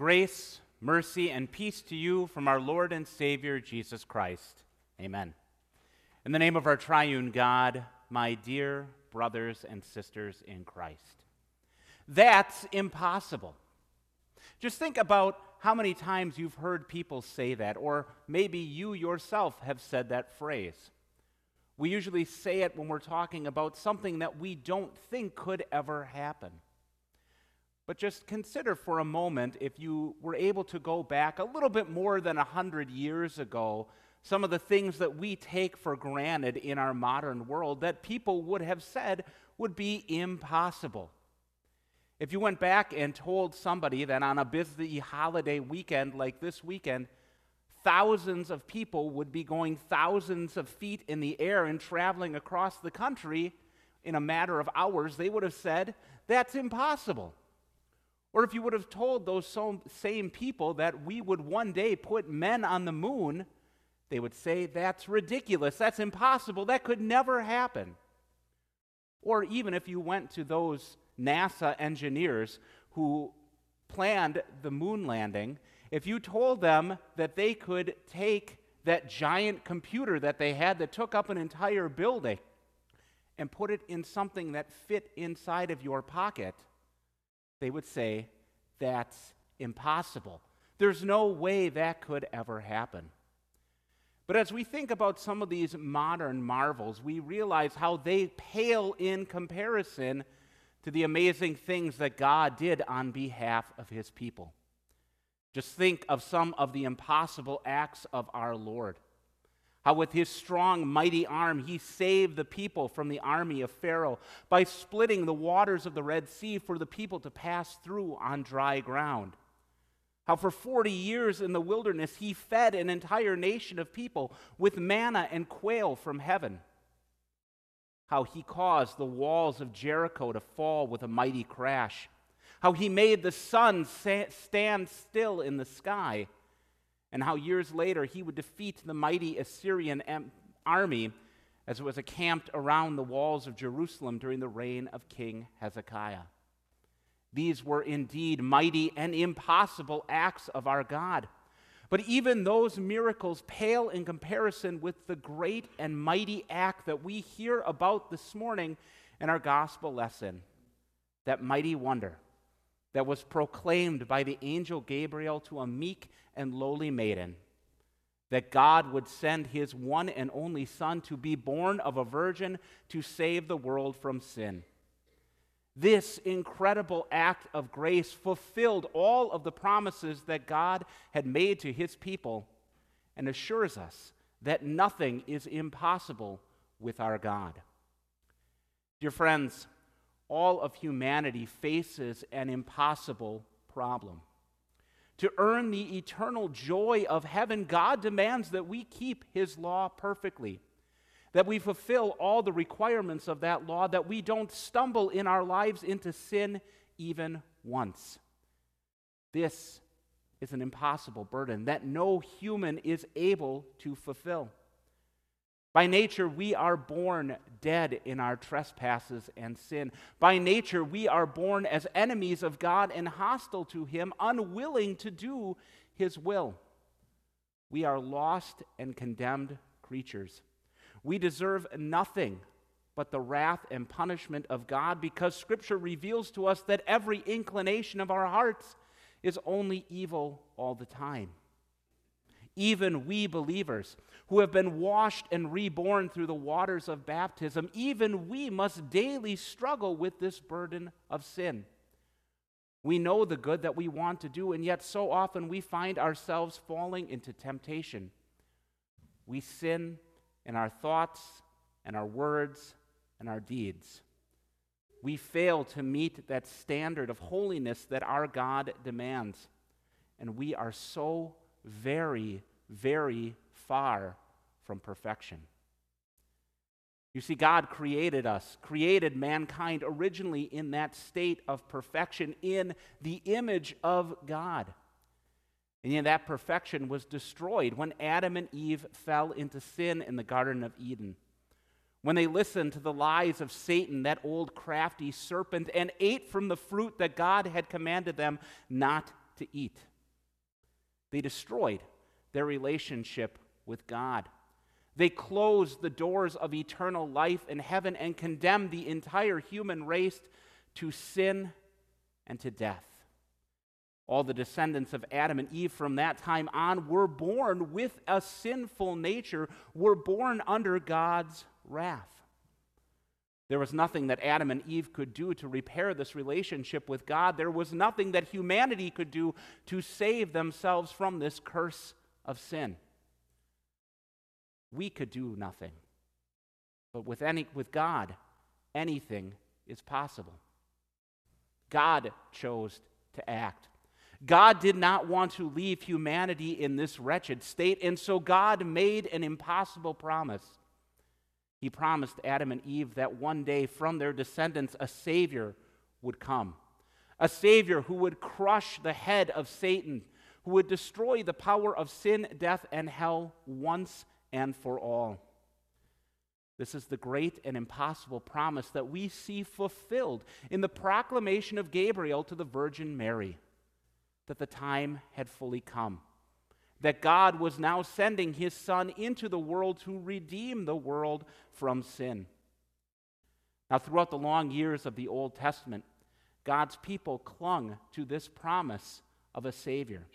Grace, mercy, and peace to you from our Lord and Savior Jesus Christ. Amen. In the name of our triune God, my dear brothers and sisters in Christ. That's impossible. Just think about how many times you've heard people say that, or maybe you yourself have said that phrase. We usually say it when we're talking about something that we don't think could ever happen. But just consider for a moment if you were able to go back a little bit more than 100 years ago, some of the things that we take for granted in our modern world that people would have said would be impossible. If you went back and told somebody that on a busy holiday weekend like this weekend, thousands of people would be going thousands of feet in the air and traveling across the country in a matter of hours, they would have said, That's impossible. Or if you would have told those same people that we would one day put men on the moon, they would say, That's ridiculous. That's impossible. That could never happen. Or even if you went to those NASA engineers who planned the moon landing, if you told them that they could take that giant computer that they had that took up an entire building and put it in something that fit inside of your pocket, they would say, That's impossible. There's no way that could ever happen. But as we think about some of these modern marvels, we realize how they pale in comparison to the amazing things that God did on behalf of his people. Just think of some of the impossible acts of our Lord. How, with his strong, mighty arm, he saved the people from the army of Pharaoh by splitting the waters of the Red Sea for the people to pass through on dry ground. How, for 40 years in the wilderness, he fed an entire nation of people with manna and quail from heaven. How he caused the walls of Jericho to fall with a mighty crash. How he made the sun stand still in the sky and how years later he would defeat the mighty Assyrian army as it was encamped around the walls of Jerusalem during the reign of King Hezekiah. These were indeed mighty and impossible acts of our God. But even those miracles pale in comparison with the great and mighty act that we hear about this morning in our gospel lesson that mighty wonder that was proclaimed by the angel Gabriel to a meek and lowly maiden that God would send his one and only Son to be born of a virgin to save the world from sin. This incredible act of grace fulfilled all of the promises that God had made to his people and assures us that nothing is impossible with our God. Dear friends, all of humanity faces an impossible problem. To earn the eternal joy of heaven, God demands that we keep His law perfectly, that we fulfill all the requirements of that law, that we don't stumble in our lives into sin even once. This is an impossible burden that no human is able to fulfill. By nature, we are born dead in our trespasses and sin. By nature, we are born as enemies of God and hostile to Him, unwilling to do His will. We are lost and condemned creatures. We deserve nothing but the wrath and punishment of God because Scripture reveals to us that every inclination of our hearts is only evil all the time. Even we believers who have been washed and reborn through the waters of baptism, even we must daily struggle with this burden of sin. We know the good that we want to do, and yet so often we find ourselves falling into temptation. We sin in our thoughts and our words and our deeds. We fail to meet that standard of holiness that our God demands. And we are so very, very far from perfection. You see, God created us, created mankind originally in that state of perfection, in the image of God. And yet that perfection was destroyed when Adam and Eve fell into sin in the Garden of Eden. When they listened to the lies of Satan, that old crafty serpent, and ate from the fruit that God had commanded them not to eat. They destroyed their relationship with God. They closed the doors of eternal life in heaven and condemned the entire human race to sin and to death. All the descendants of Adam and Eve from that time on were born with a sinful nature, were born under God's wrath. There was nothing that Adam and Eve could do to repair this relationship with God. There was nothing that humanity could do to save themselves from this curse of sin. We could do nothing. But with, any, with God, anything is possible. God chose to act. God did not want to leave humanity in this wretched state, and so God made an impossible promise. He promised Adam and Eve that one day from their descendants a Savior would come, a Savior who would crush the head of Satan, who would destroy the power of sin, death, and hell once and for all. This is the great and impossible promise that we see fulfilled in the proclamation of Gabriel to the Virgin Mary that the time had fully come, that God was now sending his Son into the world to redeem the world from sin. Now, throughout the long years of the Old Testament, God's people clung to this promise of a Savior.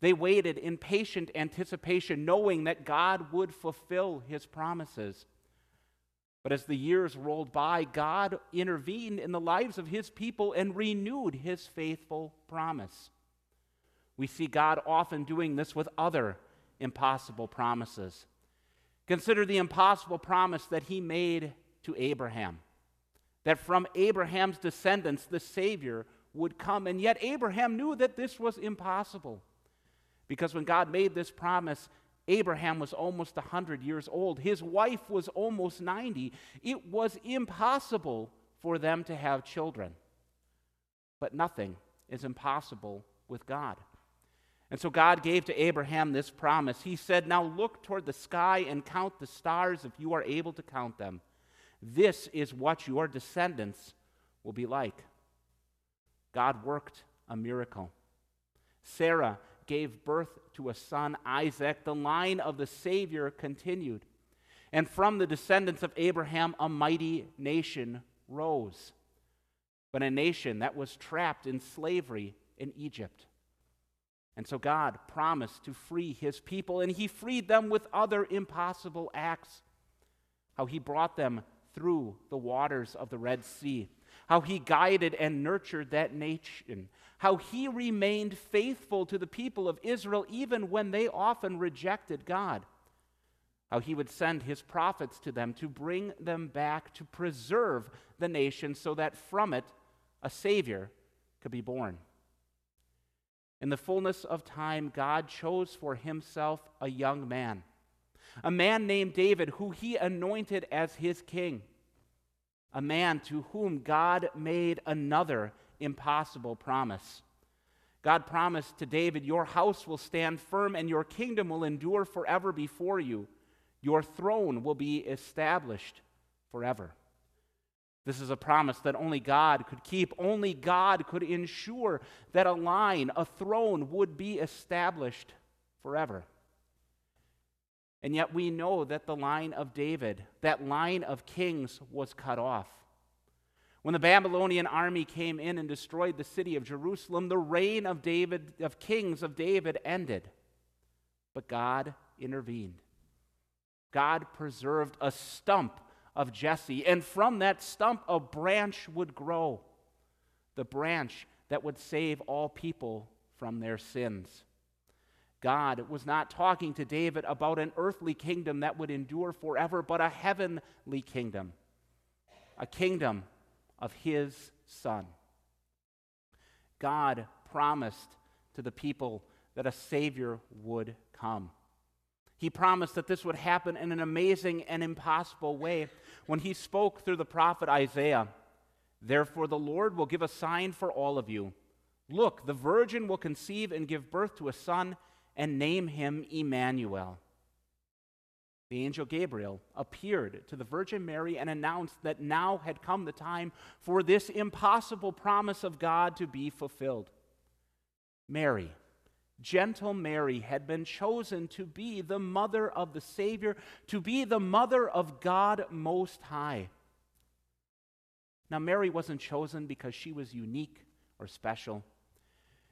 They waited in patient anticipation, knowing that God would fulfill his promises. But as the years rolled by, God intervened in the lives of his people and renewed his faithful promise. We see God often doing this with other impossible promises. Consider the impossible promise that he made to Abraham that from Abraham's descendants the Savior would come. And yet, Abraham knew that this was impossible. Because when God made this promise, Abraham was almost 100 years old. His wife was almost 90. It was impossible for them to have children. But nothing is impossible with God. And so God gave to Abraham this promise. He said, Now look toward the sky and count the stars if you are able to count them. This is what your descendants will be like. God worked a miracle. Sarah gave birth to a son, Isaac. The line of the Savior continued. And from the descendants of Abraham, a mighty nation rose. But a nation that was trapped in slavery in Egypt. And so God promised to free his people, and he freed them with other impossible acts. How he brought them through the waters of the Red Sea, how he guided and nurtured that nation, how he remained faithful to the people of Israel even when they often rejected God, how he would send his prophets to them to bring them back to preserve the nation so that from it a Savior could be born. In the fullness of time, God chose for himself a young man, a man named David, who he anointed as his king, a man to whom God made another impossible promise. God promised to David, Your house will stand firm and your kingdom will endure forever before you. Your throne will be established forever. This is a promise that only God could keep. Only God could ensure that a line, a throne, would be established forever. And yet we know that the line of David, that line of kings, was cut off. When the Babylonian army came in and destroyed the city of Jerusalem, the reign of David, of kings of David, ended. But God intervened. God preserved a stump of Jesse. And from that stump, a branch would grow the branch that would save all people from their sins. God was not talking to David about an earthly kingdom that would endure forever, but a heavenly kingdom, a kingdom of his Son. God promised to the people that a Savior would come. He promised that this would happen in an amazing and impossible way when he spoke through the prophet Isaiah. Therefore, the Lord will give a sign for all of you. Look, the virgin will conceive and give birth to a son and name him Emmanuel. The angel Gabriel appeared to the Virgin Mary and announced that now had come the time for this impossible promise of God to be fulfilled. Mary, gentle Mary, had been chosen to be the mother of the Savior, to be the mother of God Most High. Now, Mary wasn't chosen because she was unique or special.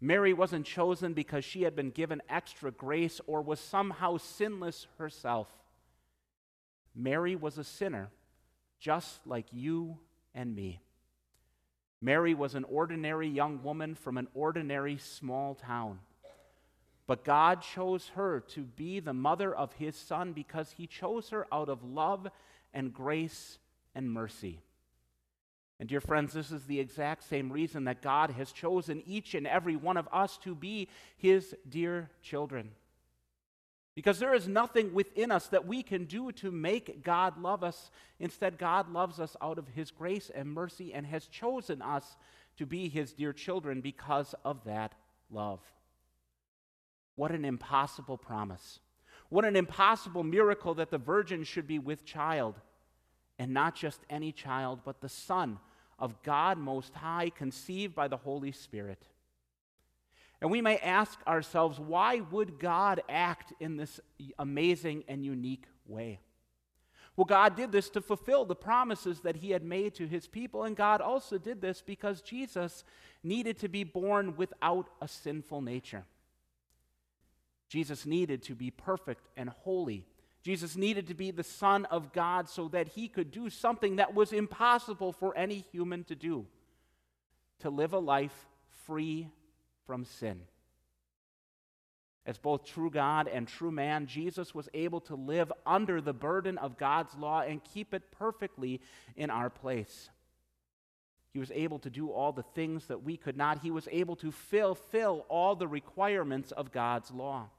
Mary wasn't chosen because she had been given extra grace or was somehow sinless herself. Mary was a sinner, just like you and me. Mary was an ordinary young woman from an ordinary small town. But God chose her to be the mother of his son because he chose her out of love and grace and mercy. And, dear friends, this is the exact same reason that God has chosen each and every one of us to be his dear children. Because there is nothing within us that we can do to make God love us. Instead, God loves us out of his grace and mercy and has chosen us to be his dear children because of that love. What an impossible promise. What an impossible miracle that the virgin should be with child. And not just any child, but the Son of God Most High, conceived by the Holy Spirit. And we may ask ourselves, why would God act in this amazing and unique way? Well, God did this to fulfill the promises that He had made to His people, and God also did this because Jesus needed to be born without a sinful nature. Jesus needed to be perfect and holy Jesus needed to be the Son of God so that he could do something that was impossible for any human to do to live a life free from sin. As both true God and true man, Jesus was able to live under the burden of God's law and keep it perfectly in our place. He was able to do all the things that we could not. He was able to fulfill all the requirements of God's law.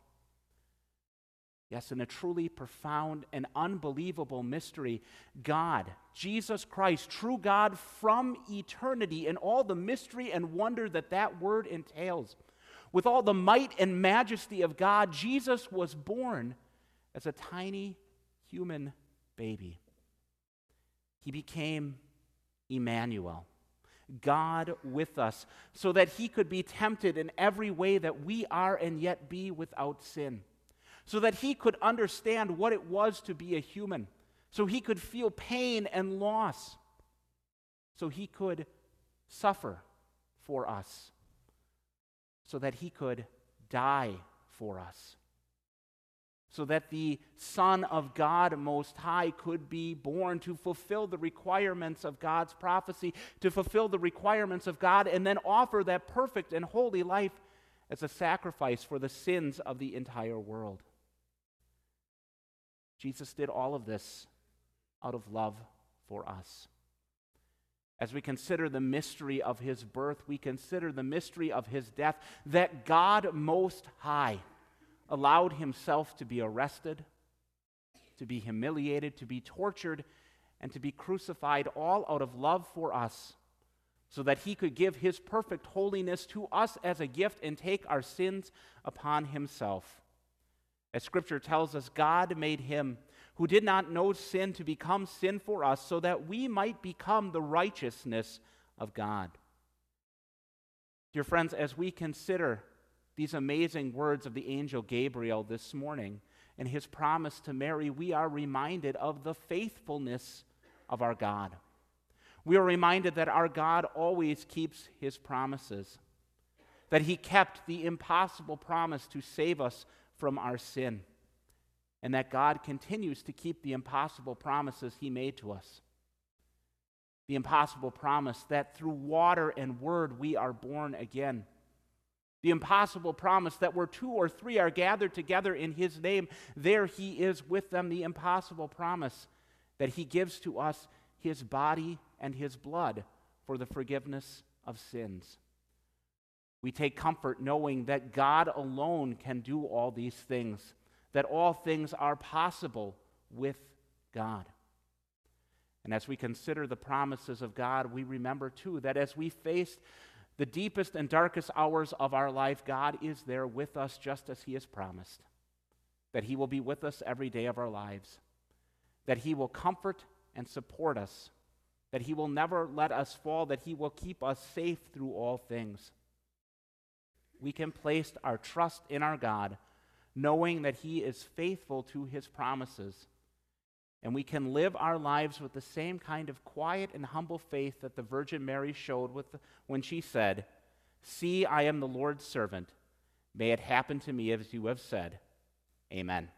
Yes, in a truly profound and unbelievable mystery, God, Jesus Christ, true God from eternity, and all the mystery and wonder that that word entails. With all the might and majesty of God, Jesus was born as a tiny human baby. He became Emmanuel, God with us, so that he could be tempted in every way that we are and yet be without sin so that he could understand what it was to be a human, so he could feel pain and loss, so he could suffer for us, so that he could die for us, so that the Son of God Most High could be born to fulfill the requirements of God's prophecy, to fulfill the requirements of God, and then offer that perfect and holy life as a sacrifice for the sins of the entire world. Jesus did all of this out of love for us. As we consider the mystery of his birth, we consider the mystery of his death, that God Most High allowed himself to be arrested, to be humiliated, to be tortured, and to be crucified, all out of love for us, so that he could give his perfect holiness to us as a gift and take our sins upon himself. As Scripture tells us, God made him who did not know sin to become sin for us so that we might become the righteousness of God. Dear friends, as we consider these amazing words of the angel Gabriel this morning and his promise to Mary, we are reminded of the faithfulness of our God. We are reminded that our God always keeps his promises, that he kept the impossible promise to save us from our sin, and that God continues to keep the impossible promises He made to us. The impossible promise that through water and word we are born again. The impossible promise that where two or three are gathered together in His name, there He is with them. The impossible promise that He gives to us His body and His blood for the forgiveness of sins. We take comfort knowing that God alone can do all these things, that all things are possible with God. And as we consider the promises of God, we remember too that as we face the deepest and darkest hours of our life, God is there with us just as He has promised. That He will be with us every day of our lives. That He will comfort and support us. That He will never let us fall. That He will keep us safe through all things. We can place our trust in our God, knowing that He is faithful to His promises. And we can live our lives with the same kind of quiet and humble faith that the Virgin Mary showed the, when she said, See, I am the Lord's servant. May it happen to me as you have said. Amen.